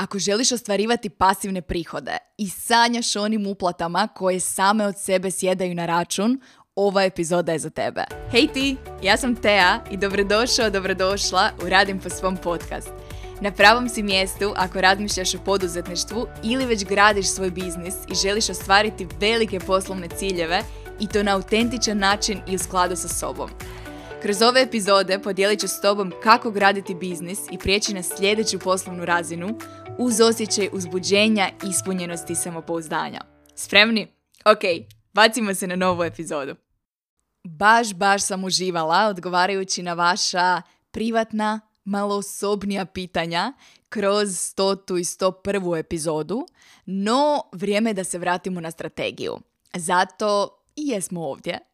Ako želiš ostvarivati pasivne prihode i sanjaš onim uplatama koje same od sebe sjedaju na račun, ova epizoda je za tebe. Hej ti, ja sam Tea i dobrodošao, dobrodošla u Radim po svom podcast. Na pravom si mjestu ako razmišljaš o poduzetništvu ili već gradiš svoj biznis i želiš ostvariti velike poslovne ciljeve i to na autentičan način i u skladu sa sobom. Kroz ove epizode podijelit ću s tobom kako graditi biznis i prijeći na sljedeću poslovnu razinu uz osjećaj uzbuđenja, ispunjenosti i samopouzdanja. Spremni? Ok, bacimo se na novu epizodu. Baš, baš sam uživala odgovarajući na vaša privatna, malo osobnija pitanja kroz stotu i sto prvu epizodu, no vrijeme je da se vratimo na strategiju. Zato i jesmo ovdje.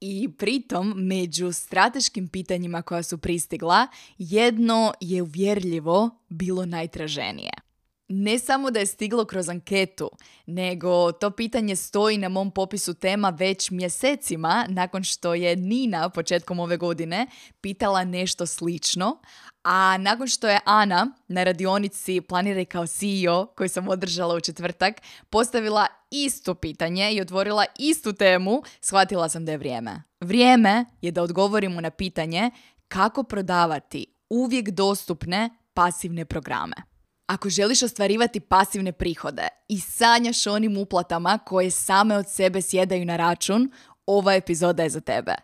I pritom, među strateškim pitanjima koja su pristigla, jedno je uvjerljivo bilo najtraženije. Ne samo da je stiglo kroz anketu, nego to pitanje stoji na mom popisu tema već mjesecima nakon što je Nina početkom ove godine pitala nešto slično, a nakon što je Ana na radionici Planiraj kao CEO koju sam održala u četvrtak postavila isto pitanje i otvorila istu temu, shvatila sam da je vrijeme. Vrijeme je da odgovorimo na pitanje kako prodavati uvijek dostupne pasivne programe. Ako želiš ostvarivati pasivne prihode i sanjaš onim uplatama koje same od sebe sjedaju na račun, ova epizoda je za tebe.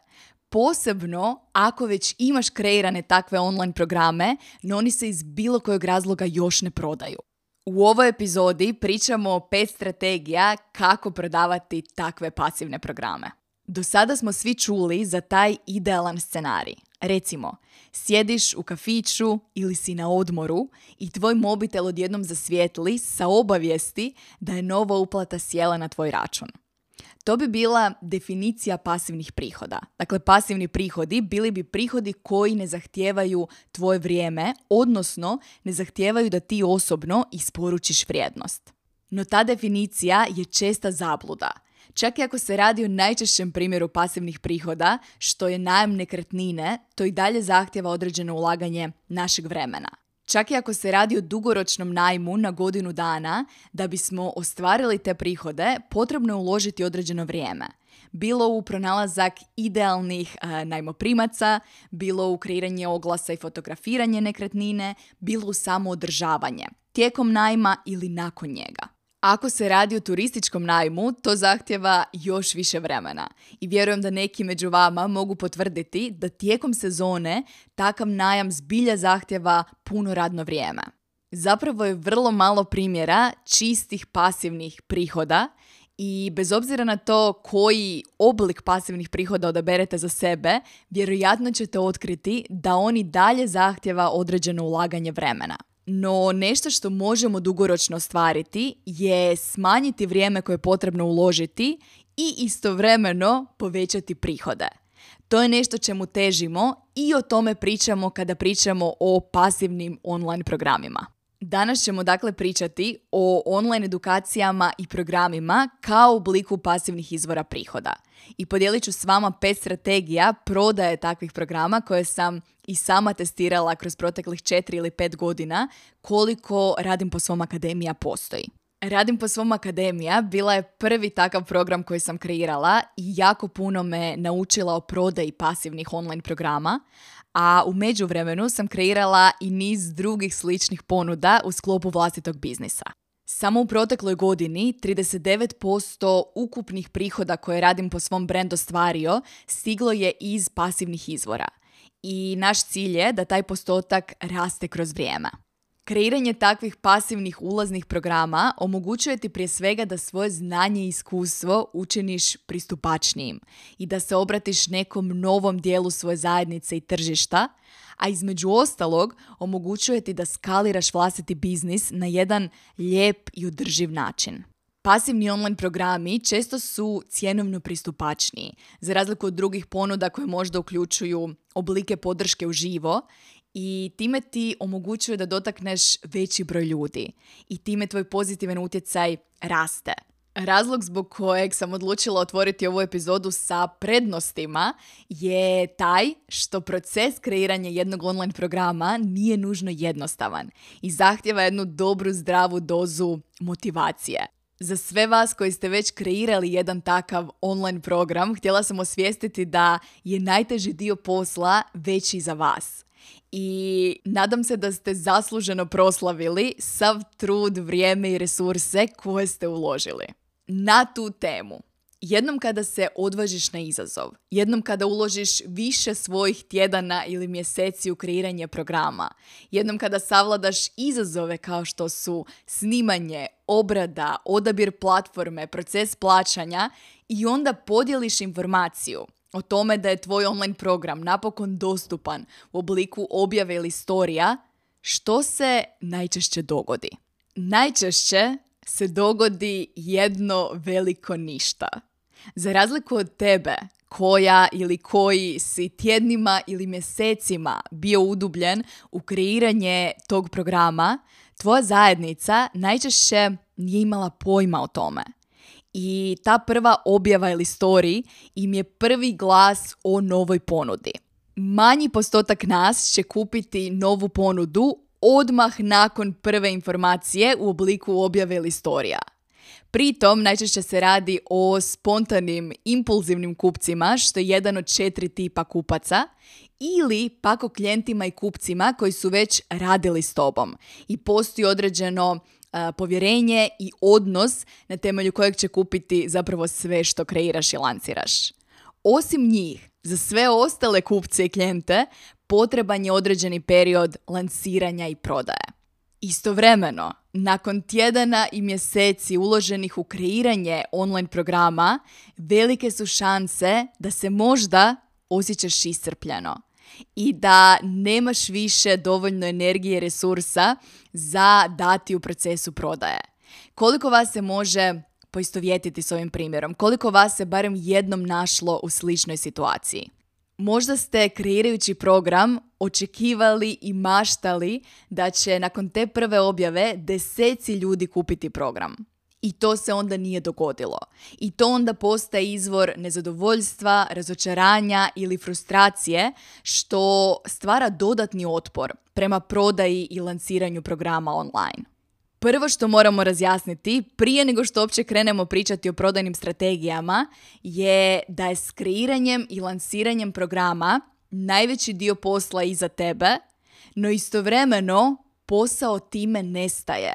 Posebno ako već imaš kreirane takve online programe, no oni se iz bilo kojeg razloga još ne prodaju. U ovoj epizodi pričamo o pet strategija kako prodavati takve pasivne programe. Do sada smo svi čuli za taj idealan scenarij. Recimo, sjediš u kafiću ili si na odmoru i tvoj mobitel odjednom zasvijetli sa obavijesti da je nova uplata sjela na tvoj račun. To bi bila definicija pasivnih prihoda. Dakle, pasivni prihodi bili bi prihodi koji ne zahtijevaju tvoje vrijeme, odnosno ne zahtijevaju da ti osobno isporučiš vrijednost. No ta definicija je česta zabluda. Čak i ako se radi o najčešćem primjeru pasivnih prihoda, što je najam nekretnine, to i dalje zahtjeva određeno ulaganje našeg vremena. Čak i ako se radi o dugoročnom najmu na godinu dana, da bismo ostvarili te prihode, potrebno je uložiti određeno vrijeme. Bilo u pronalazak idealnih e, najmoprimaca, bilo u kreiranje oglasa i fotografiranje nekretnine, bilo u samo održavanje, tijekom najma ili nakon njega. Ako se radi o turističkom najmu, to zahtjeva još više vremena. I vjerujem da neki među vama mogu potvrditi da tijekom sezone takav najam zbilja zahtjeva puno radno vrijeme. Zapravo je vrlo malo primjera čistih pasivnih prihoda i bez obzira na to koji oblik pasivnih prihoda odaberete za sebe, vjerojatno ćete otkriti da oni dalje zahtjeva određeno ulaganje vremena. No nešto što možemo dugoročno ostvariti je smanjiti vrijeme koje je potrebno uložiti i istovremeno povećati prihode. To je nešto čemu težimo i o tome pričamo kada pričamo o pasivnim online programima. Danas ćemo dakle pričati o online edukacijama i programima kao obliku pasivnih izvora prihoda. I podijelit ću s vama pet strategija prodaje takvih programa koje sam i sama testirala kroz proteklih četiri ili pet godina koliko Radim po svom akademija postoji. Radim po svom akademija bila je prvi takav program koji sam kreirala i jako puno me naučila o prodaji pasivnih online programa, a u međuvremenu sam kreirala i niz drugih sličnih ponuda u sklopu vlastitog biznisa. Samo u protekloj godini 39% ukupnih prihoda koje radim po svom brendu stvario stiglo je iz pasivnih izvora. I naš cilj je da taj postotak raste kroz vrijeme. Kreiranje takvih pasivnih ulaznih programa omogućuje ti prije svega da svoje znanje i iskustvo učiniš pristupačnijim i da se obratiš nekom novom dijelu svoje zajednice i tržišta, a između ostalog omogućuje ti da skaliraš vlastiti biznis na jedan lijep i održiv način. Pasivni online programi često su cjenovno pristupačniji, za razliku od drugih ponuda koje možda uključuju oblike podrške u živo i time ti omogućuje da dotakneš veći broj ljudi i time tvoj pozitivan utjecaj raste. Razlog zbog kojeg sam odlučila otvoriti ovu epizodu sa prednostima je taj što proces kreiranja jednog online programa nije nužno jednostavan i zahtjeva jednu dobru zdravu dozu motivacije. Za sve vas koji ste već kreirali jedan takav online program, htjela sam osvijestiti da je najteži dio posla veći za vas. I nadam se da ste zasluženo proslavili sav trud, vrijeme i resurse koje ste uložili na tu temu. Jednom kada se odvažiš na izazov, jednom kada uložiš više svojih tjedana ili mjeseci u kreiranje programa, jednom kada savladaš izazove kao što su snimanje, obrada, odabir platforme, proces plaćanja i onda podijeliš informaciju o tome da je tvoj online program napokon dostupan u obliku objave ili storija, što se najčešće dogodi? Najčešće se dogodi jedno veliko ništa. Za razliku od tebe, koja ili koji si tjednima ili mjesecima bio udubljen u kreiranje tog programa, tvoja zajednica najčešće nije imala pojma o tome. I ta prva objava ili story im je prvi glas o novoj ponudi. Manji postotak nas će kupiti novu ponudu odmah nakon prve informacije u obliku objave ili storija. Pritom najčešće se radi o spontanim, impulzivnim kupcima, što je jedan od četiri tipa kupaca, ili pak o klijentima i kupcima koji su već radili s tobom i postoji određeno povjerenje i odnos na temelju kojeg će kupiti zapravo sve što kreiraš i lanciraš. Osim njih, za sve ostale kupce i klijente potreban je određeni period lansiranja i prodaje. Istovremeno, nakon tjedana i mjeseci uloženih u kreiranje online programa, velike su šanse da se možda osjećaš iscrpljeno i da nemaš više dovoljno energije i resursa za dati u procesu prodaje. Koliko vas se može poistovjetiti s ovim primjerom? Koliko vas se barem jednom našlo u sličnoj situaciji? Možda ste kreirajući program očekivali i maštali da će nakon te prve objave deseci ljudi kupiti program. I to se onda nije dogodilo. I to onda postaje izvor nezadovoljstva, razočaranja ili frustracije što stvara dodatni otpor prema prodaji i lanciranju programa online. Prvo što moramo razjasniti prije nego što uopće krenemo pričati o prodajnim strategijama je da je s kreiranjem i lansiranjem programa najveći dio posla iza tebe, no istovremeno posao time nestaje.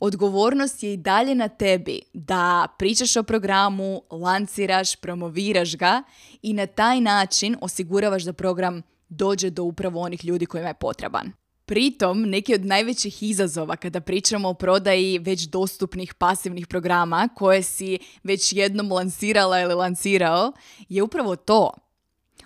Odgovornost je i dalje na tebi da pričaš o programu, lanciraš, promoviraš ga i na taj način osiguravaš da program dođe do upravo onih ljudi kojima je potreban. Pritom, neki od najvećih izazova kada pričamo o prodaji već dostupnih pasivnih programa koje si već jednom lansirala ili lansirao je upravo to.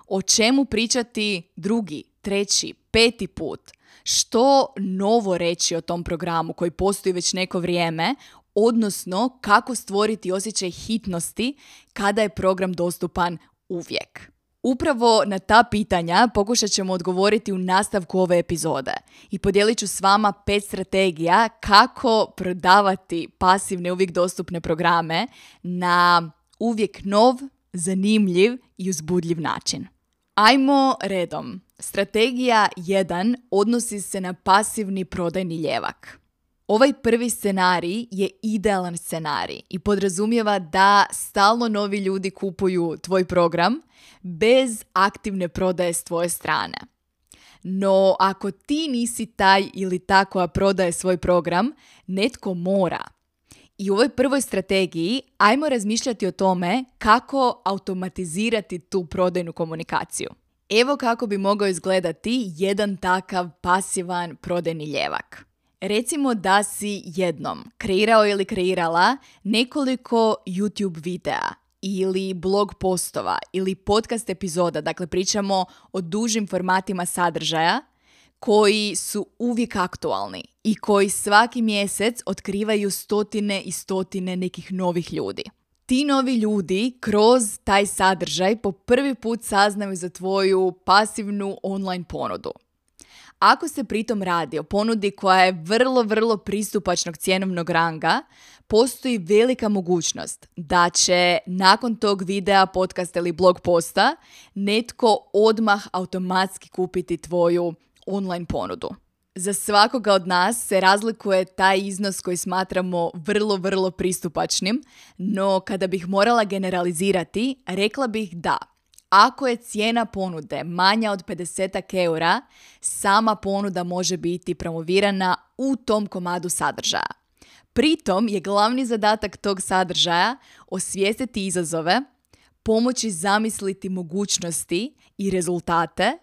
O čemu pričati drugi, treći, peti put? Što novo reći o tom programu koji postoji već neko vrijeme, odnosno kako stvoriti osjećaj hitnosti kada je program dostupan uvijek. Upravo na ta pitanja pokušat ćemo odgovoriti u nastavku ove epizode i podijelit ću s vama pet strategija kako prodavati pasivne uvijek dostupne programe na uvijek nov, zanimljiv i uzbudljiv način. Ajmo redom. Strategija 1 odnosi se na pasivni prodajni ljevak. Ovaj prvi scenarij je idealan scenarij i podrazumijeva da stalno novi ljudi kupuju tvoj program bez aktivne prodaje s tvoje strane. No, ako ti nisi taj ili ta koja prodaje svoj program, netko mora. I u ovoj prvoj strategiji ajmo razmišljati o tome kako automatizirati tu prodajnu komunikaciju. Evo kako bi mogao izgledati jedan takav pasivan prodajni ljevak. Recimo da si jednom kreirao ili kreirala nekoliko YouTube videa ili blog postova ili podcast epizoda, dakle pričamo o dužim formatima sadržaja koji su uvijek aktualni i koji svaki mjesec otkrivaju stotine i stotine nekih novih ljudi. Ti novi ljudi kroz taj sadržaj po prvi put saznaju za tvoju pasivnu online ponudu. Ako se pritom radi o ponudi koja je vrlo, vrlo pristupačnog cjenovnog ranga, postoji velika mogućnost da će nakon tog videa, podcasta ili blog posta netko odmah automatski kupiti tvoju online ponudu. Za svakoga od nas se razlikuje taj iznos koji smatramo vrlo, vrlo pristupačnim, no kada bih morala generalizirati, rekla bih da ako je cijena ponude manja od 50 eura, sama ponuda može biti promovirana u tom komadu sadržaja. Pritom je glavni zadatak tog sadržaja osvijestiti izazove, pomoći zamisliti mogućnosti i rezultate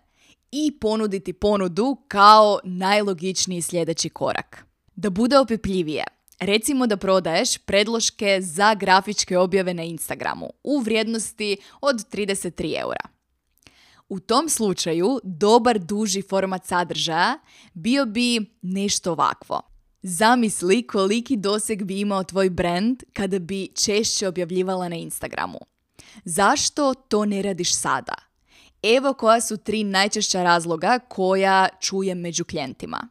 i ponuditi ponudu kao najlogičniji sljedeći korak. Da bude opipljivije, recimo da prodaješ predloške za grafičke objave na Instagramu u vrijednosti od 33 eura. U tom slučaju dobar duži format sadržaja bio bi nešto ovakvo. Zamisli koliki doseg bi imao tvoj brand kada bi češće objavljivala na Instagramu. Zašto to ne radiš sada? Evo koja su tri najčešća razloga koja čujem među klijentima.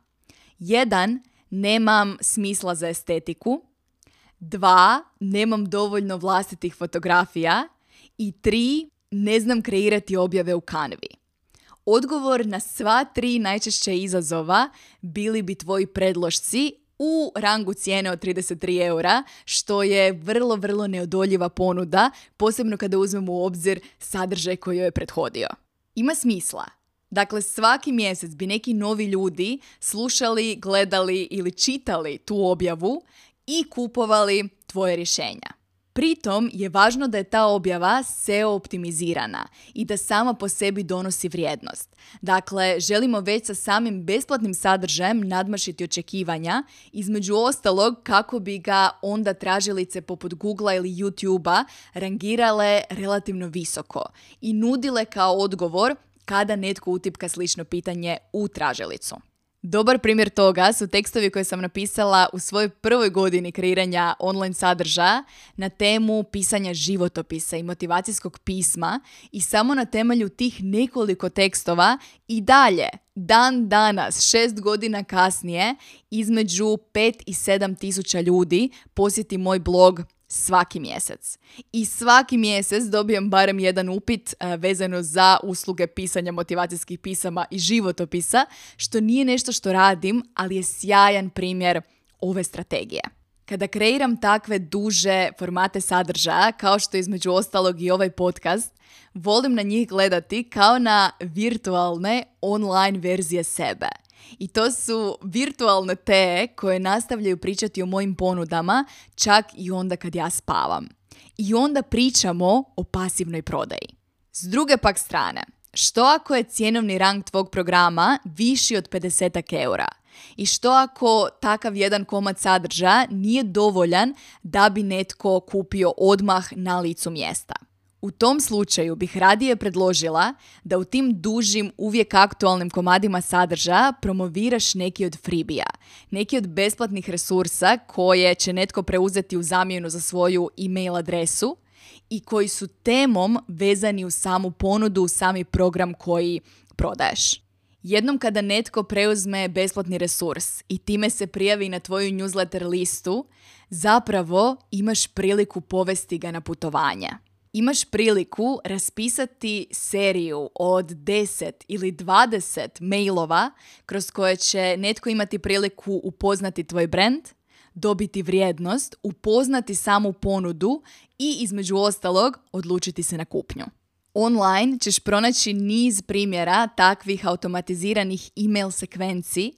Jedan, nemam smisla za estetiku. Dva, nemam dovoljno vlastitih fotografija. I tri, ne znam kreirati objave u kanvi. Odgovor na sva tri najčešće izazova bili bi tvoji predlošci u rangu cijene od 33 eura, što je vrlo, vrlo neodoljiva ponuda, posebno kada uzmemo u obzir sadržaj koji joj je prethodio. Ima smisla. Dakle, svaki mjesec bi neki novi ljudi slušali, gledali ili čitali tu objavu i kupovali tvoje rješenja. Pritom je važno da je ta objava SEO optimizirana i da sama po sebi donosi vrijednost. Dakle, želimo već sa samim besplatnim sadržajem nadmašiti očekivanja, između ostalog kako bi ga onda tražilice poput Google ili YouTubea rangirale relativno visoko i nudile kao odgovor kada netko utipka slično pitanje u tražilicu. Dobar primjer toga su tekstovi koje sam napisala u svojoj prvoj godini kreiranja online sadržaja na temu pisanja životopisa i motivacijskog pisma i samo na temelju tih nekoliko tekstova i dalje, dan danas, šest godina kasnije, između 5 i 7 tisuća ljudi posjeti moj blog svaki mjesec. I svaki mjesec dobijem barem jedan upit uh, vezano za usluge pisanja motivacijskih pisama i životopisa, što nije nešto što radim, ali je sjajan primjer ove strategije. Kada kreiram takve duže formate sadržaja, kao što je između ostalog i ovaj podcast, volim na njih gledati kao na virtualne online verzije sebe – i to su virtualne te koje nastavljaju pričati o mojim ponudama čak i onda kad ja spavam. I onda pričamo o pasivnoj prodaji. S druge pak strane, što ako je cjenovni rang tvog programa viši od 50 eura? I što ako takav jedan komad sadržaja nije dovoljan da bi netko kupio odmah na licu mjesta? U tom slučaju bih radije predložila da u tim dužim, uvijek aktualnim komadima sadržaja promoviraš neki od freebija, neki od besplatnih resursa koje će netko preuzeti u zamjenu za svoju e-mail adresu i koji su temom vezani u samu ponudu, u sami program koji prodaješ. Jednom kada netko preuzme besplatni resurs i time se prijavi na tvoju newsletter listu, zapravo imaš priliku povesti ga na putovanje imaš priliku raspisati seriju od 10 ili 20 mailova kroz koje će netko imati priliku upoznati tvoj brand, dobiti vrijednost, upoznati samu ponudu i između ostalog odlučiti se na kupnju. Online ćeš pronaći niz primjera takvih automatiziranih email sekvenci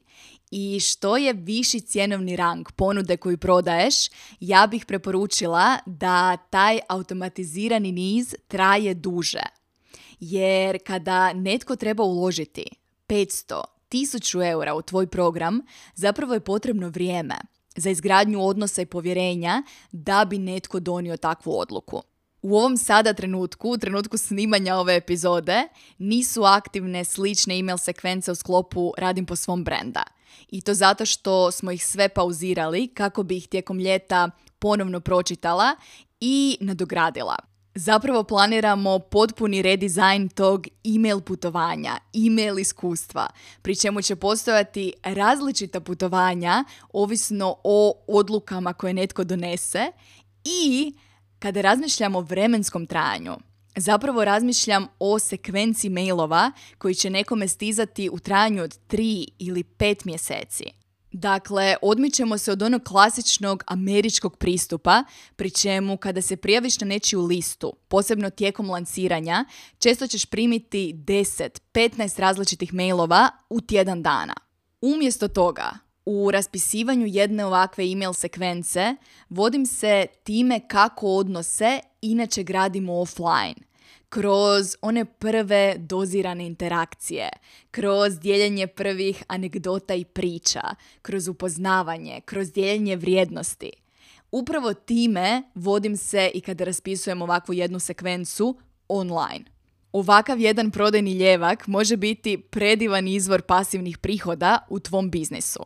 i što je viši cjenovni rang ponude koju prodaješ, ja bih preporučila da taj automatizirani niz traje duže. Jer kada netko treba uložiti 500, 1000 eura u tvoj program, zapravo je potrebno vrijeme za izgradnju odnosa i povjerenja da bi netko donio takvu odluku. U ovom sada trenutku, u trenutku snimanja ove epizode, nisu aktivne slične email sekvence u sklopu Radim po svom brenda. I to zato što smo ih sve pauzirali kako bi ih tijekom ljeta ponovno pročitala i nadogradila. Zapravo planiramo potpuni redizajn tog email putovanja, email iskustva, pri čemu će postojati različita putovanja ovisno o odlukama koje netko donese i kada razmišljamo o vremenskom trajanju. Zapravo razmišljam o sekvenciji mailova koji će nekome stizati u trajanju od 3 ili 5 mjeseci. Dakle, odmičemo se od onog klasičnog američkog pristupa, pri čemu kada se prijaviš na nečiju listu, posebno tijekom lanciranja, često ćeš primiti 10, 15 različitih mailova u tjedan dana. Umjesto toga, u raspisivanju jedne ovakve email sekvence vodim se time kako odnose inače gradimo offline – kroz one prve dozirane interakcije, kroz dijeljenje prvih anegdota i priča, kroz upoznavanje, kroz dijeljenje vrijednosti. Upravo time vodim se i kada raspisujem ovakvu jednu sekvencu online. Ovakav jedan prodajni ljevak može biti predivan izvor pasivnih prihoda u tvom biznisu.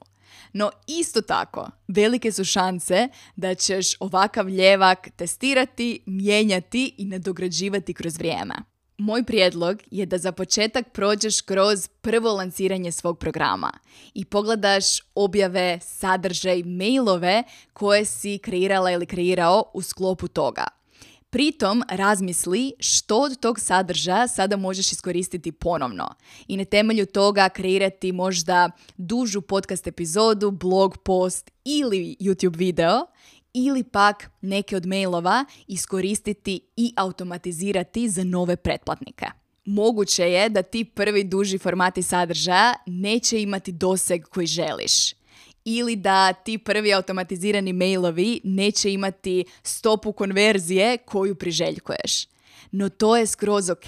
No isto tako, velike su šanse da ćeš ovakav ljevak testirati, mijenjati i nadograđivati kroz vrijeme. Moj prijedlog je da za početak prođeš kroz prvo lanciranje svog programa i pogledaš objave, sadržaj, mailove koje si kreirala ili kreirao u sklopu toga. Pritom razmisli što od tog sadržaja sada možeš iskoristiti ponovno i na temelju toga kreirati možda dužu podcast epizodu, blog post ili YouTube video ili pak neke od mailova iskoristiti i automatizirati za nove pretplatnike. Moguće je da ti prvi duži formati sadržaja neće imati doseg koji želiš ili da ti prvi automatizirani mailovi neće imati stopu konverzije koju priželjkuješ. No to je skroz ok.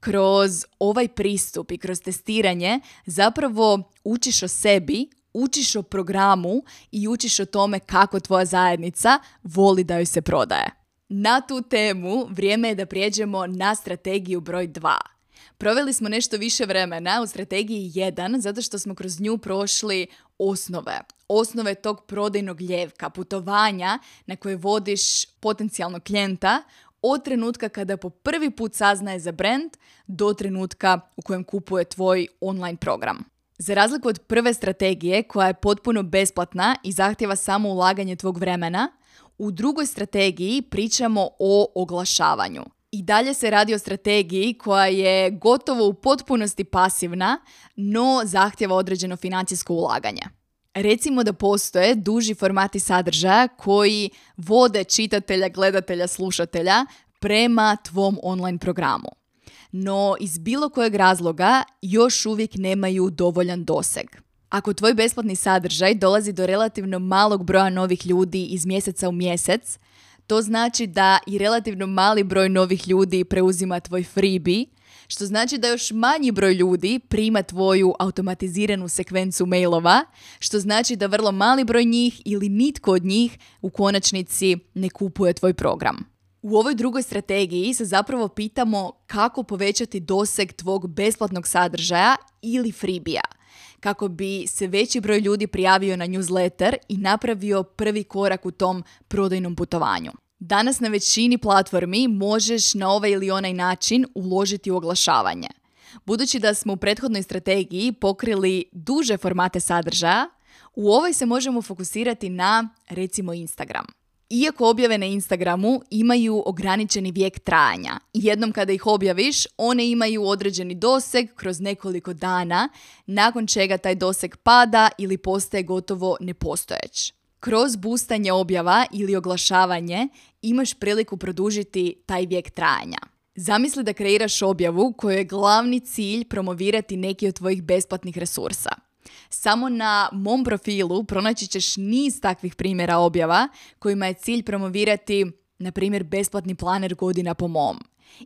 Kroz ovaj pristup i kroz testiranje zapravo učiš o sebi, učiš o programu i učiš o tome kako tvoja zajednica voli da joj se prodaje. Na tu temu vrijeme je da prijeđemo na strategiju broj 2. Proveli smo nešto više vremena u strategiji 1 zato što smo kroz nju prošli osnove. Osnove tog prodajnog ljevka, putovanja na koje vodiš potencijalnog klijenta od trenutka kada po prvi put saznaje za brand do trenutka u kojem kupuje tvoj online program. Za razliku od prve strategije koja je potpuno besplatna i zahtjeva samo ulaganje tvog vremena, u drugoj strategiji pričamo o oglašavanju. I dalje se radi o strategiji koja je gotovo u potpunosti pasivna, no zahtjeva određeno financijsko ulaganje. Recimo da postoje duži formati sadržaja koji vode čitatelja, gledatelja, slušatelja prema tvom online programu. No iz bilo kojeg razloga još uvijek nemaju dovoljan doseg. Ako tvoj besplatni sadržaj dolazi do relativno malog broja novih ljudi iz mjeseca u mjesec, to znači da i relativno mali broj novih ljudi preuzima tvoj freebie, što znači da još manji broj ljudi prima tvoju automatiziranu sekvencu mailova, što znači da vrlo mali broj njih ili nitko od njih u konačnici ne kupuje tvoj program. U ovoj drugoj strategiji se zapravo pitamo kako povećati doseg tvog besplatnog sadržaja ili freebija, kako bi se veći broj ljudi prijavio na newsletter i napravio prvi korak u tom prodajnom putovanju. Danas na većini platformi možeš na ovaj ili onaj način uložiti u oglašavanje. Budući da smo u prethodnoj strategiji pokrili duže formate sadržaja, u ovoj se možemo fokusirati na, recimo, Instagram. Iako objave na Instagramu imaju ograničeni vijek trajanja jednom kada ih objaviš, one imaju određeni doseg kroz nekoliko dana, nakon čega taj doseg pada ili postaje gotovo nepostojeć. Kroz bustanje objava ili oglašavanje imaš priliku produžiti taj vijek trajanja. Zamisli da kreiraš objavu kojoj je glavni cilj promovirati neki od tvojih besplatnih resursa. Samo na mom profilu pronaći ćeš niz takvih primjera objava kojima je cilj promovirati, na primjer, besplatni planer godina po mom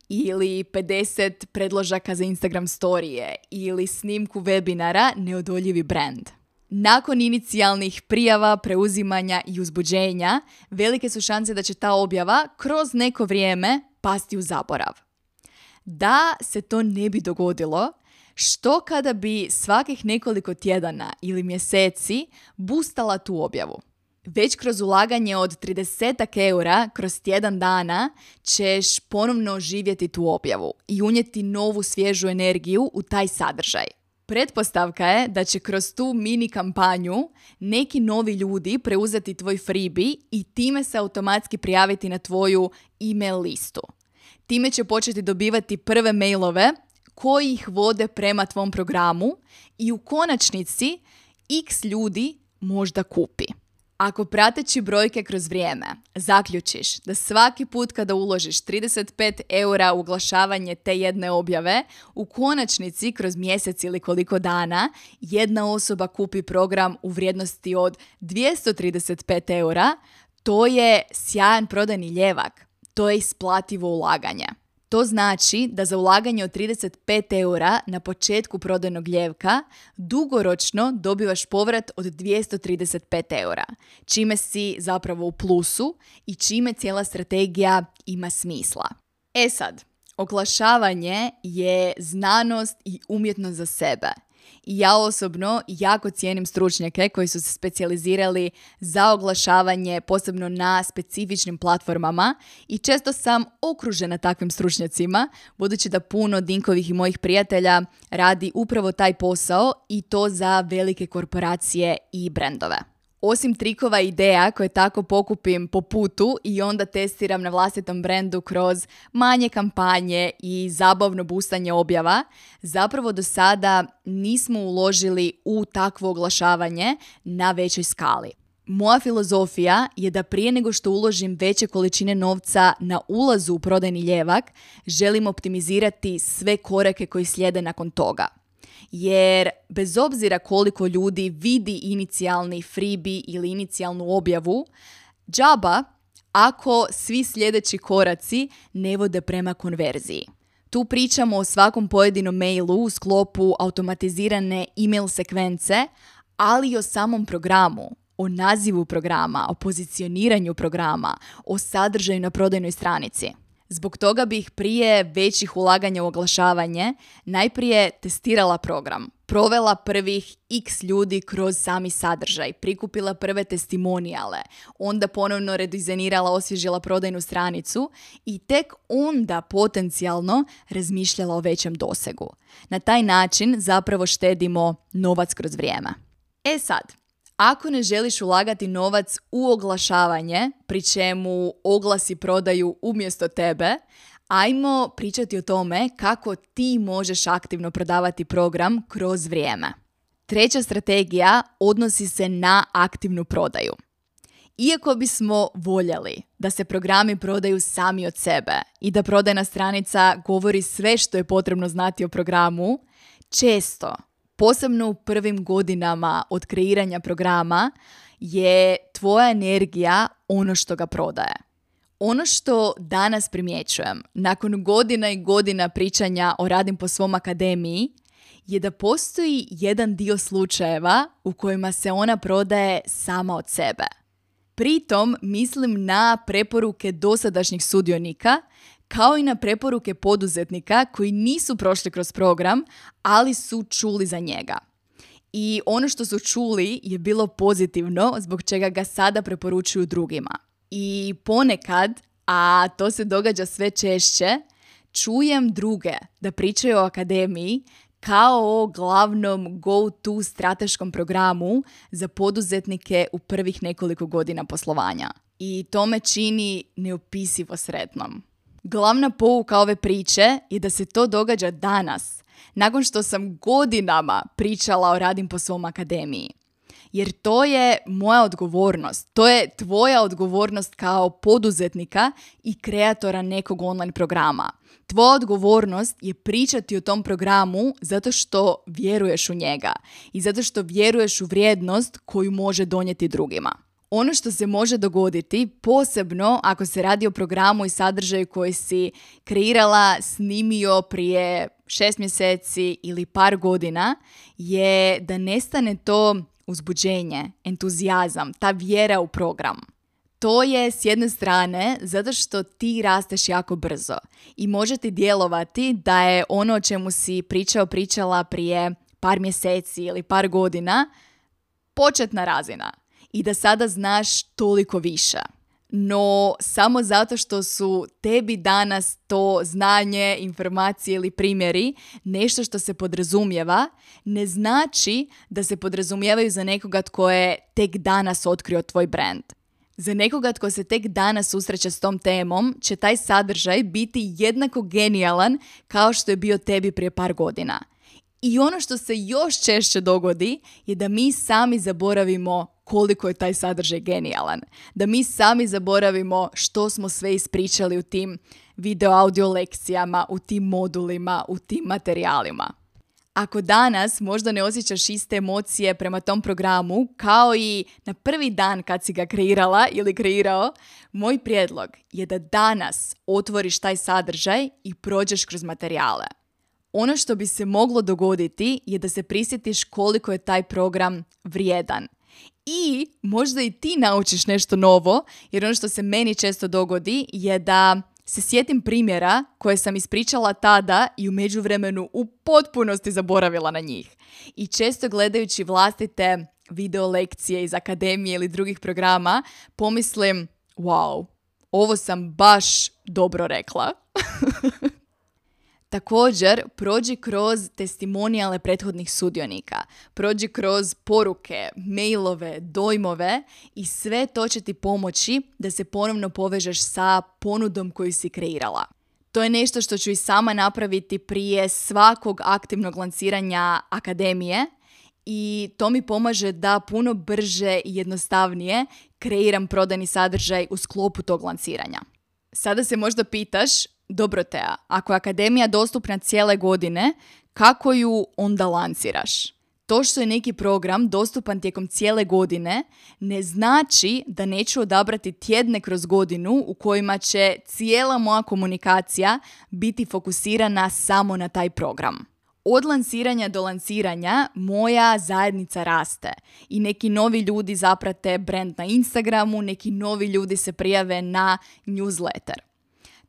ili 50 predložaka za Instagram storije ili snimku webinara Neodoljivi brand. Nakon inicijalnih prijava, preuzimanja i uzbuđenja, velike su šanse da će ta objava kroz neko vrijeme pasti u zaborav. Da se to ne bi dogodilo, što kada bi svakih nekoliko tjedana ili mjeseci bustala tu objavu? već kroz ulaganje od 30 eura kroz tjedan dana ćeš ponovno živjeti tu objavu i unijeti novu svježu energiju u taj sadržaj. Pretpostavka je da će kroz tu mini kampanju neki novi ljudi preuzeti tvoj freebie i time se automatski prijaviti na tvoju email listu. Time će početi dobivati prve mailove koji ih vode prema tvom programu i u konačnici x ljudi možda kupi. Ako prateći brojke kroz vrijeme zaključiš da svaki put kada uložiš 35 eura u oglašavanje te jedne objave, u konačnici kroz mjesec ili koliko dana jedna osoba kupi program u vrijednosti od 235 eura, to je sjajan prodajni ljevak. To je isplativo ulaganje. To znači da za ulaganje od 35 eura na početku prodajnog ljevka dugoročno dobivaš povrat od 235 eura, čime si zapravo u plusu i čime cijela strategija ima smisla. E sad, oglašavanje je znanost i umjetnost za sebe – ja osobno jako cijenim stručnjake koji su se specijalizirali za oglašavanje, posebno na specifičnim platformama i često sam okružena takvim stručnjacima, budući da puno Dinkovih i mojih prijatelja radi upravo taj posao i to za velike korporacije i brendove. Osim trikova i ideja koje tako pokupim po putu i onda testiram na vlastitom brendu kroz manje kampanje i zabavno bustanje objava, zapravo do sada nismo uložili u takvo oglašavanje na većoj skali. Moja filozofija je da prije nego što uložim veće količine novca na ulazu u prodajni ljevak, želim optimizirati sve korake koji slijede nakon toga jer bez obzira koliko ljudi vidi inicijalni freebie ili inicijalnu objavu, džaba ako svi sljedeći koraci ne vode prema konverziji. Tu pričamo o svakom pojedinom mailu u sklopu automatizirane email sekvence, ali i o samom programu, o nazivu programa, o pozicioniranju programa, o sadržaju na prodajnoj stranici. Zbog toga bih prije većih ulaganja u oglašavanje najprije testirala program, provela prvih x ljudi kroz sami sadržaj, prikupila prve testimonijale, onda ponovno redizajnirala, osvježila prodajnu stranicu i tek onda potencijalno razmišljala o većem dosegu. Na taj način zapravo štedimo novac kroz vrijeme. E sad, ako ne želiš ulagati novac u oglašavanje, pri čemu oglasi prodaju umjesto tebe, ajmo pričati o tome kako ti možeš aktivno prodavati program kroz vrijeme. Treća strategija odnosi se na aktivnu prodaju. Iako bismo voljeli da se programi prodaju sami od sebe i da prodajna stranica govori sve što je potrebno znati o programu, često posebno u prvim godinama od kreiranja programa, je tvoja energija ono što ga prodaje. Ono što danas primjećujem, nakon godina i godina pričanja o radim po svom akademiji, je da postoji jedan dio slučajeva u kojima se ona prodaje sama od sebe. Pritom mislim na preporuke dosadašnjih sudionika kao i na preporuke poduzetnika koji nisu prošli kroz program, ali su čuli za njega. I ono što su čuli je bilo pozitivno, zbog čega ga sada preporučuju drugima. I ponekad, a to se događa sve češće, čujem druge da pričaju o akademiji kao o glavnom go-to strateškom programu za poduzetnike u prvih nekoliko godina poslovanja. I to me čini neopisivo sretnom. Glavna pouka ove priče je da se to događa danas, nakon što sam godinama pričala o radim po svom akademiji. Jer to je moja odgovornost, to je tvoja odgovornost kao poduzetnika i kreatora nekog online programa. Tvoja odgovornost je pričati o tom programu zato što vjeruješ u njega i zato što vjeruješ u vrijednost koju može donijeti drugima. Ono što se može dogoditi, posebno ako se radi o programu i sadržaju koji si kreirala, snimio prije šest mjeseci ili par godina, je da nestane to uzbuđenje, entuzijazam, ta vjera u program. To je s jedne strane zato što ti rasteš jako brzo i može ti djelovati da je ono o čemu si pričao, pričala prije par mjeseci ili par godina početna razina i da sada znaš toliko više. No, samo zato što su tebi danas to znanje, informacije ili primjeri nešto što se podrazumijeva, ne znači da se podrazumijevaju za nekoga tko je tek danas otkrio tvoj brand. Za nekoga tko se tek danas susreće s tom temom, će taj sadržaj biti jednako genijalan kao što je bio tebi prije par godina. I ono što se još češće dogodi je da mi sami zaboravimo koliko je taj sadržaj genijalan. Da mi sami zaboravimo što smo sve ispričali u tim video audio lekcijama, u tim modulima, u tim materijalima. Ako danas možda ne osjećaš iste emocije prema tom programu kao i na prvi dan kad si ga kreirala ili kreirao, moj prijedlog je da danas otvoriš taj sadržaj i prođeš kroz materijale. Ono što bi se moglo dogoditi je da se prisjetiš koliko je taj program vrijedan. I možda i ti naučiš nešto novo, jer ono što se meni često dogodi je da se sjetim primjera koje sam ispričala tada i u međuvremenu u potpunosti zaboravila na njih. I često gledajući vlastite video lekcije iz akademije ili drugih programa, pomislim, wow, ovo sam baš dobro rekla. Također, prođi kroz testimonijale prethodnih sudionika, prođi kroz poruke, mailove, dojmove i sve to će ti pomoći da se ponovno povežeš sa ponudom koju si kreirala. To je nešto što ću i sama napraviti prije svakog aktivnog lanciranja akademije i to mi pomaže da puno brže i jednostavnije kreiram prodajni sadržaj u sklopu tog lanciranja. Sada se možda pitaš dobro Tea, ako je akademija dostupna cijele godine, kako ju onda lanciraš? To što je neki program dostupan tijekom cijele godine ne znači da neću odabrati tjedne kroz godinu u kojima će cijela moja komunikacija biti fokusirana samo na taj program. Od lansiranja do lansiranja moja zajednica raste i neki novi ljudi zaprate brand na Instagramu, neki novi ljudi se prijave na newsletter.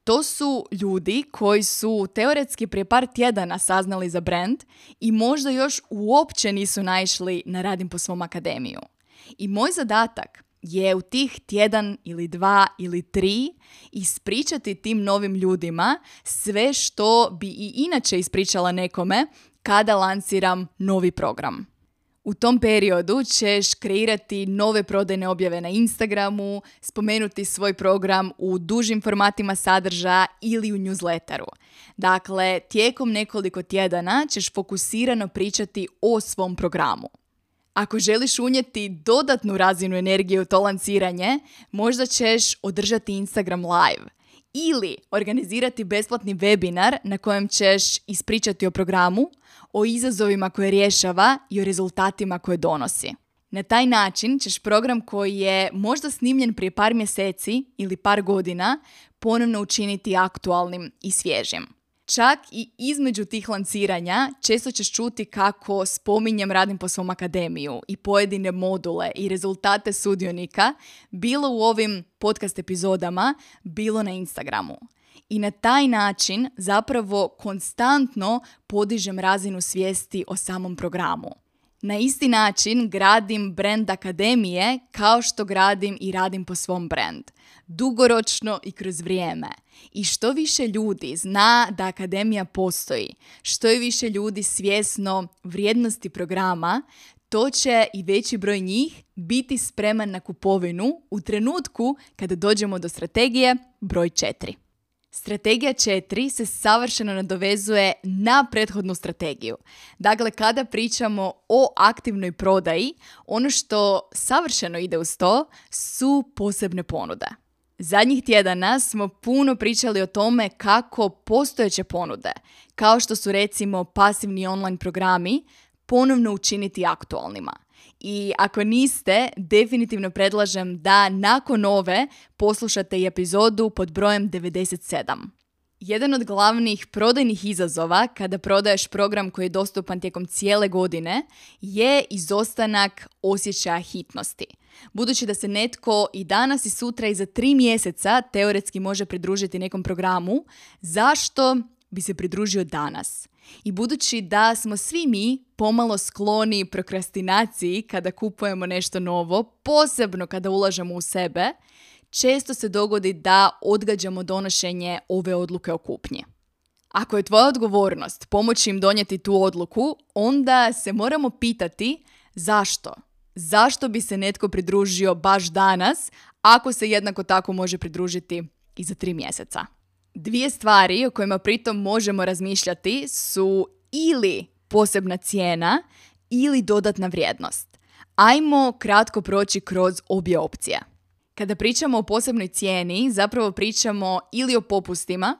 To su ljudi koji su teoretski prije par tjedana saznali za brand i možda još uopće nisu naišli na Radim po svom akademiju. I moj zadatak je u tih tjedan ili dva ili tri ispričati tim novim ljudima sve što bi i inače ispričala nekome kada lanciram novi program. U tom periodu ćeš kreirati nove prodajne objave na Instagramu, spomenuti svoj program u dužim formatima sadržaja ili u newsletteru. Dakle, tijekom nekoliko tjedana ćeš fokusirano pričati o svom programu. Ako želiš unijeti dodatnu razinu energije u to lanciranje, možda ćeš održati Instagram live ili organizirati besplatni webinar na kojem ćeš ispričati o programu, o izazovima koje rješava i o rezultatima koje donosi. Na taj način ćeš program koji je možda snimljen prije par mjeseci ili par godina ponovno učiniti aktualnim i svježim. Čak i između tih lanciranja često ćeš čuti kako spominjem radim po svom akademiju i pojedine module i rezultate sudionika, bilo u ovim podcast epizodama, bilo na Instagramu. I na taj način zapravo konstantno podižem razinu svijesti o samom programu. Na isti način gradim brand akademije kao što gradim i radim po svom brand. Dugoročno i kroz vrijeme. I što više ljudi zna da akademija postoji, što je više ljudi svjesno vrijednosti programa, to će i veći broj njih biti spreman na kupovinu u trenutku kada dođemo do strategije broj 4. Strategija 4 se savršeno nadovezuje na prethodnu strategiju. Dakle, kada pričamo o aktivnoj prodaji, ono što savršeno ide uz to su posebne ponude. Zadnjih tjedana smo puno pričali o tome kako postojeće ponude, kao što su recimo pasivni online programi, ponovno učiniti aktualnima. I ako niste, definitivno predlažem da nakon ove poslušate i epizodu pod brojem 97. Jedan od glavnih prodajnih izazova kada prodaješ program koji je dostupan tijekom cijele godine je izostanak osjećaja hitnosti. Budući da se netko i danas i sutra i za tri mjeseca teoretski može pridružiti nekom programu, zašto bi se pridružio danas? I budući da smo svi mi pomalo skloni prokrastinaciji kada kupujemo nešto novo, posebno kada ulažemo u sebe, često se dogodi da odgađamo donošenje ove odluke o kupnji. Ako je tvoja odgovornost pomoći im donijeti tu odluku, onda se moramo pitati zašto. Zašto bi se netko pridružio baš danas, ako se jednako tako može pridružiti i za tri mjeseca? Dvije stvari o kojima pritom možemo razmišljati su ili posebna cijena ili dodatna vrijednost. Ajmo kratko proći kroz obje opcije. Kada pričamo o posebnoj cijeni, zapravo pričamo ili o popustima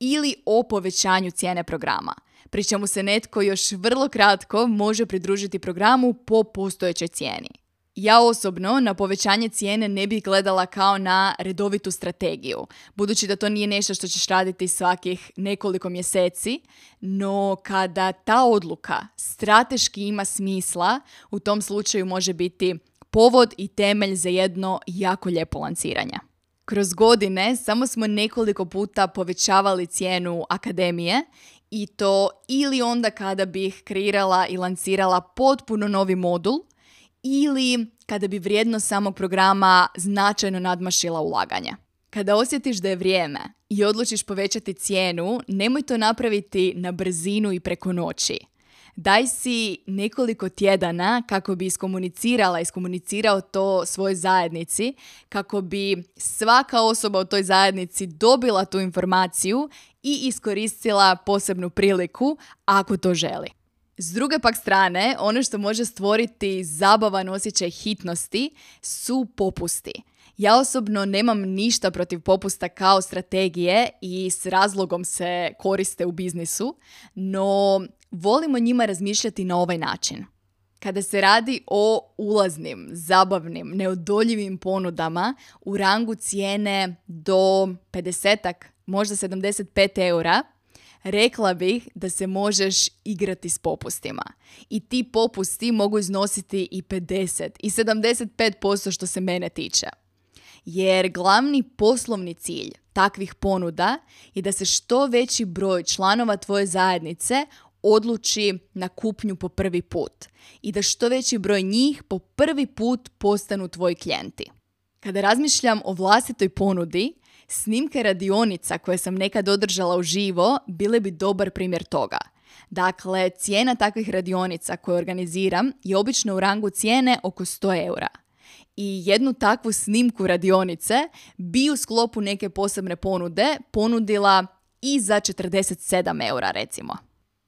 ili o povećanju cijene programa. Pri čemu se netko još vrlo kratko može pridružiti programu po postojećoj cijeni. Ja osobno na povećanje cijene ne bih gledala kao na redovitu strategiju, budući da to nije nešto što ćeš raditi svakih nekoliko mjeseci, no kada ta odluka strateški ima smisla, u tom slučaju može biti povod i temelj za jedno jako lijepo lanciranje. Kroz godine samo smo nekoliko puta povećavali cijenu akademije i to ili onda kada bih kreirala i lancirala potpuno novi modul ili kada bi vrijednost samog programa značajno nadmašila ulaganje. Kada osjetiš da je vrijeme i odlučiš povećati cijenu, nemoj to napraviti na brzinu i preko noći. Daj si nekoliko tjedana kako bi iskomunicirala, iskomunicirao to svojoj zajednici, kako bi svaka osoba u toj zajednici dobila tu informaciju i iskoristila posebnu priliku ako to želi. S druge pak strane, ono što može stvoriti zabavan osjećaj hitnosti su popusti. Ja osobno nemam ništa protiv popusta kao strategije i s razlogom se koriste u biznisu, no volimo njima razmišljati na ovaj način. Kada se radi o ulaznim, zabavnim, neodoljivim ponudama u rangu cijene do 50 možda 75 eura, rekla bih da se možeš igrati s popustima. I ti popusti mogu iznositi i 50 i 75% što se mene tiče. Jer glavni poslovni cilj takvih ponuda je da se što veći broj članova tvoje zajednice odluči na kupnju po prvi put i da što veći broj njih po prvi put postanu tvoji klijenti. Kada razmišljam o vlastitoj ponudi, snimke radionica koje sam nekad održala u živo bile bi dobar primjer toga. Dakle, cijena takvih radionica koje organiziram je obično u rangu cijene oko 100 eura. I jednu takvu snimku radionice bi u sklopu neke posebne ponude ponudila i za 47 eura recimo.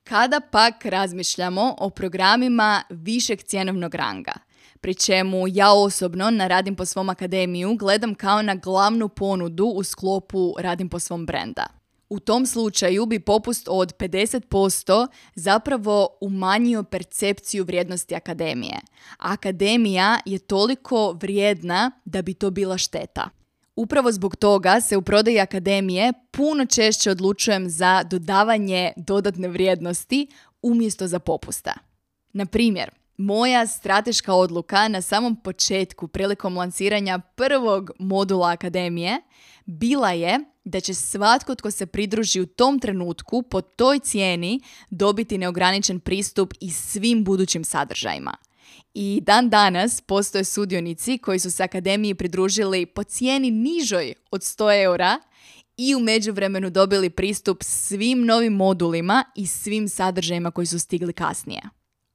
Kada pak razmišljamo o programima višeg cjenovnog ranga, pri čemu ja osobno na Radim po svom akademiju gledam kao na glavnu ponudu u sklopu Radim po svom brenda. U tom slučaju bi popust od 50% zapravo umanjio percepciju vrijednosti akademije. Akademija je toliko vrijedna da bi to bila šteta. Upravo zbog toga se u prodaji akademije puno češće odlučujem za dodavanje dodatne vrijednosti umjesto za popusta. Na primjer, moja strateška odluka na samom početku prilikom lanciranja prvog modula akademije bila je da će svatko tko se pridruži u tom trenutku po toj cijeni dobiti neograničen pristup i svim budućim sadržajima. I dan danas postoje sudionici koji su se akademiji pridružili po cijeni nižoj od 100 eura i u međuvremenu dobili pristup svim novim modulima i svim sadržajima koji su stigli kasnije.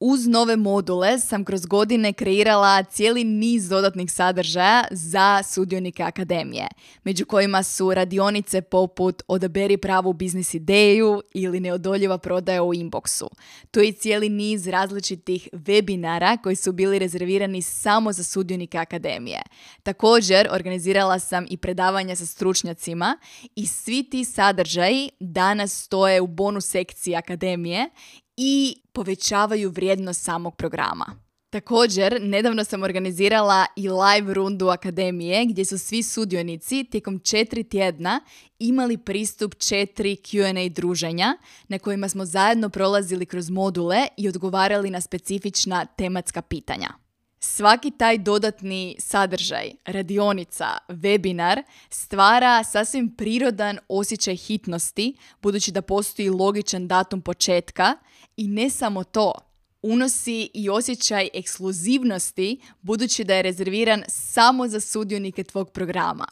Uz nove module sam kroz godine kreirala cijeli niz dodatnih sadržaja za sudionike akademije, među kojima su radionice poput odaberi pravu biznis ideju ili neodoljiva prodaja u inboxu. To je cijeli niz različitih webinara koji su bili rezervirani samo za sudionike akademije. Također organizirala sam i predavanja sa stručnjacima i svi ti sadržaji danas stoje u bonus sekciji akademije i povećavaju vrijednost samog programa. Također, nedavno sam organizirala i live rundu akademije gdje su svi sudionici tijekom četiri tjedna imali pristup četiri Q&A druženja na kojima smo zajedno prolazili kroz module i odgovarali na specifična tematska pitanja. Svaki taj dodatni sadržaj, radionica, webinar stvara sasvim prirodan osjećaj hitnosti, budući da postoji logičan datum početka i ne samo to, unosi i osjećaj ekskluzivnosti budući da je rezerviran samo za sudionike tvog programa.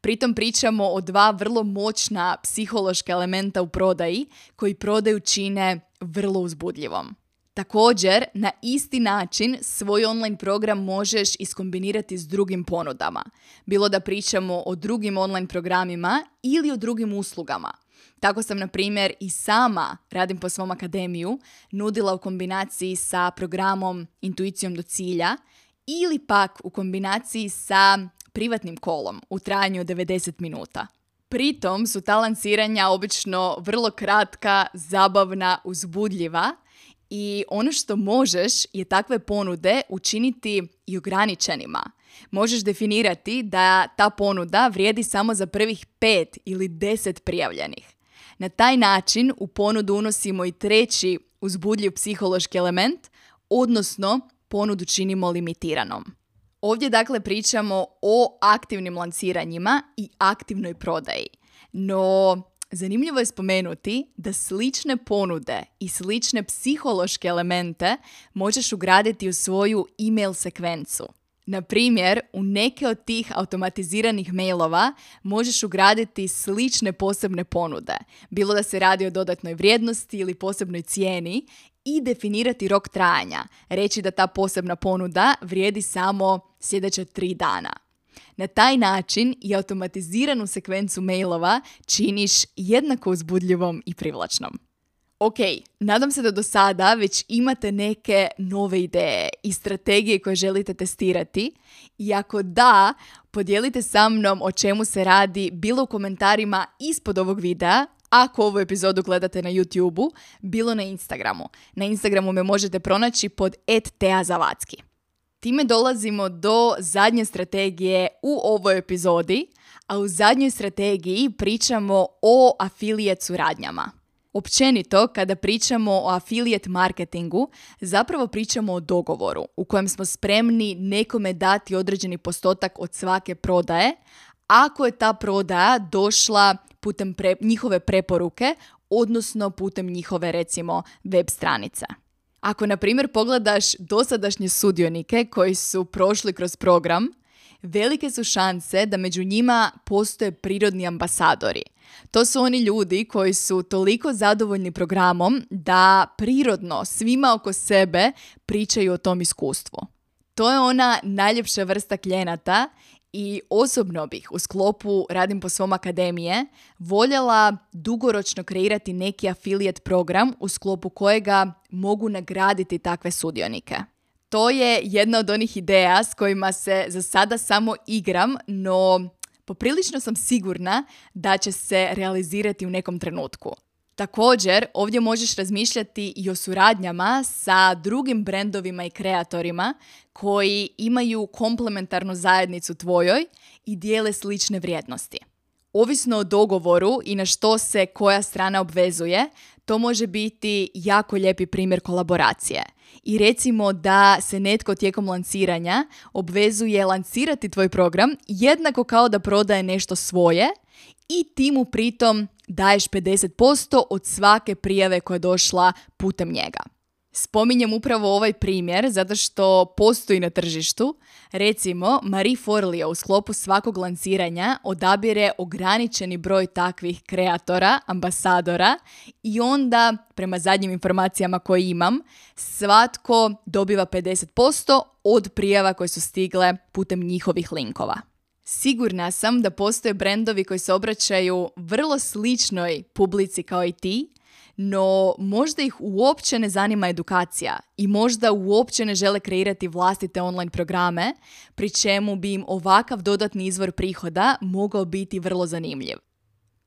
Pritom pričamo o dva vrlo moćna psihološka elementa u prodaji koji prodaju čine vrlo uzbudljivom. Također, na isti način svoj online program možeš iskombinirati s drugim ponudama. Bilo da pričamo o drugim online programima ili o drugim uslugama. Tako sam, na primjer, i sama, radim po svom akademiju, nudila u kombinaciji sa programom Intuicijom do cilja ili pak u kombinaciji sa privatnim kolom u trajanju od 90 minuta. Pritom su ta lanciranja obično vrlo kratka, zabavna, uzbudljiva i ono što možeš je takve ponude učiniti i ograničenima. Možeš definirati da ta ponuda vrijedi samo za prvih pet ili deset prijavljenih. Na taj način u ponudu unosimo i treći uzbudljiv psihološki element, odnosno ponudu činimo limitiranom. Ovdje dakle pričamo o aktivnim lanciranjima i aktivnoj prodaji. No, zanimljivo je spomenuti da slične ponude i slične psihološke elemente možeš ugraditi u svoju email sekvencu. Na primjer, u neke od tih automatiziranih mailova možeš ugraditi slične posebne ponude, bilo da se radi o dodatnoj vrijednosti ili posebnoj cijeni i definirati rok trajanja, reći da ta posebna ponuda vrijedi samo sljedeće tri dana. Na taj način i automatiziranu sekvencu mailova činiš jednako uzbudljivom i privlačnom. Ok, nadam se da do sada već imate neke nove ideje i strategije koje želite testirati i ako da, podijelite sa mnom o čemu se radi bilo u komentarima ispod ovog videa, ako ovu epizodu gledate na YouTube-u, bilo na Instagramu. Na Instagramu me možete pronaći pod @teazavatski. Time dolazimo do zadnje strategije u ovoj epizodi, a u zadnjoj strategiji pričamo o afilijet suradnjama. Općenito, kada pričamo o affiliate marketingu, zapravo pričamo o dogovoru u kojem smo spremni nekome dati određeni postotak od svake prodaje, ako je ta prodaja došla putem njihove preporuke, odnosno putem njihove, recimo, web stranice. Ako, na primjer, pogledaš dosadašnje sudionike koji su prošli kroz program, velike su šanse da među njima postoje prirodni ambasadori. To su oni ljudi koji su toliko zadovoljni programom da prirodno svima oko sebe pričaju o tom iskustvu. To je ona najljepša vrsta kljenata i osobno bih u sklopu Radim po svom akademije voljela dugoročno kreirati neki afilijet program u sklopu kojega mogu nagraditi takve sudionike. To je jedna od onih ideja s kojima se za sada samo igram, no poprilično sam sigurna da će se realizirati u nekom trenutku. Također, ovdje možeš razmišljati i o suradnjama sa drugim brendovima i kreatorima koji imaju komplementarnu zajednicu tvojoj i dijele slične vrijednosti. Ovisno o dogovoru i na što se koja strana obvezuje, to može biti jako lijepi primjer kolaboracije. I recimo da se netko tijekom lanciranja obvezuje lancirati tvoj program jednako kao da prodaje nešto svoje i ti mu pritom daješ 50% od svake prijave koja je došla putem njega. Spominjem upravo ovaj primjer zato što postoji na tržištu. Recimo, Marie Forleo u sklopu svakog lanciranja odabire ograničeni broj takvih kreatora, ambasadora i onda, prema zadnjim informacijama koje imam, svatko dobiva 50% od prijava koje su stigle putem njihovih linkova. Sigurna sam da postoje brendovi koji se obraćaju vrlo sličnoj publici kao i ti, no možda ih uopće ne zanima edukacija i možda uopće ne žele kreirati vlastite online programe, pri čemu bi im ovakav dodatni izvor prihoda mogao biti vrlo zanimljiv.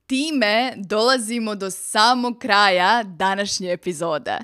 Time dolazimo do samog kraja današnje epizode.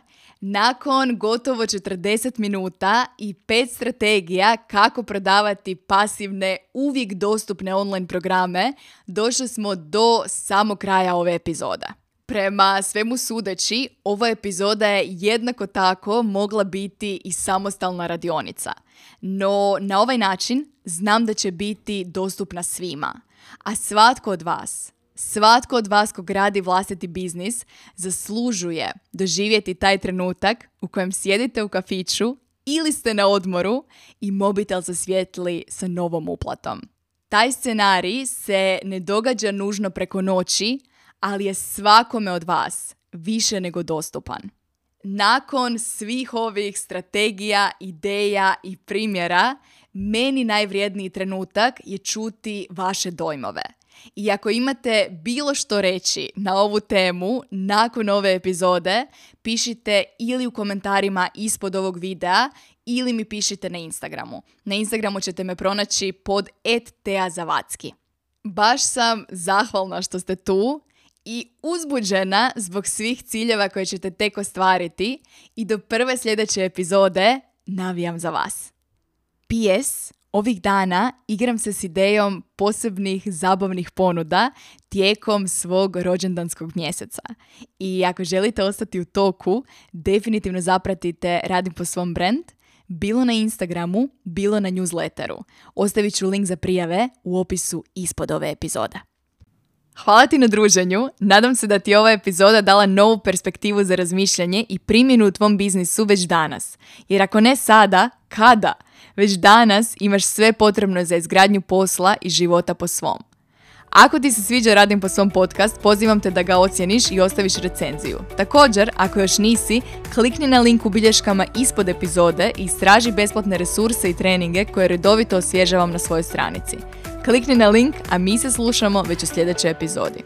Nakon gotovo 40 minuta i pet strategija kako prodavati pasivne, uvijek dostupne online programe, došli smo do samog kraja ove epizode. Prema svemu sudeći, ova epizoda je jednako tako mogla biti i samostalna radionica. No, na ovaj način znam da će biti dostupna svima. A svatko od vas, svatko od vas ko gradi vlastiti biznis, zaslužuje doživjeti taj trenutak u kojem sjedite u kafiću ili ste na odmoru i mobitel zasvijetli sa novom uplatom. Taj scenarij se ne događa nužno preko noći, ali je svakome od vas više nego dostupan. Nakon svih ovih strategija, ideja i primjera, meni najvrijedniji trenutak je čuti vaše dojmove. I ako imate bilo što reći na ovu temu nakon ove epizode, pišite ili u komentarima ispod ovog videa ili mi pišite na Instagramu. Na Instagramu ćete me pronaći pod @teazavatski. Baš sam zahvalna što ste tu i uzbuđena zbog svih ciljeva koje ćete tek ostvariti i do prve sljedeće epizode navijam za vas. PS, ovih dana igram se s idejom posebnih zabavnih ponuda tijekom svog rođendanskog mjeseca. I ako želite ostati u toku, definitivno zapratite Radim po svom brand, bilo na Instagramu, bilo na newsletteru. Ostavit ću link za prijave u opisu ispod ove epizode. Hvala ti na druženju. Nadam se da ti je ova epizoda dala novu perspektivu za razmišljanje i primjenu u tvom biznisu već danas. Jer ako ne sada, kada? Već danas imaš sve potrebno za izgradnju posla i života po svom. Ako ti se sviđa Radim po svom podcast, pozivam te da ga ocjeniš i ostaviš recenziju. Također, ako još nisi, klikni na link u bilješkama ispod epizode i istraži besplatne resurse i treninge koje redovito osvježavam na svojoj stranici. Klikni na link, a mi se slušamo već u sljedećoj epizodi.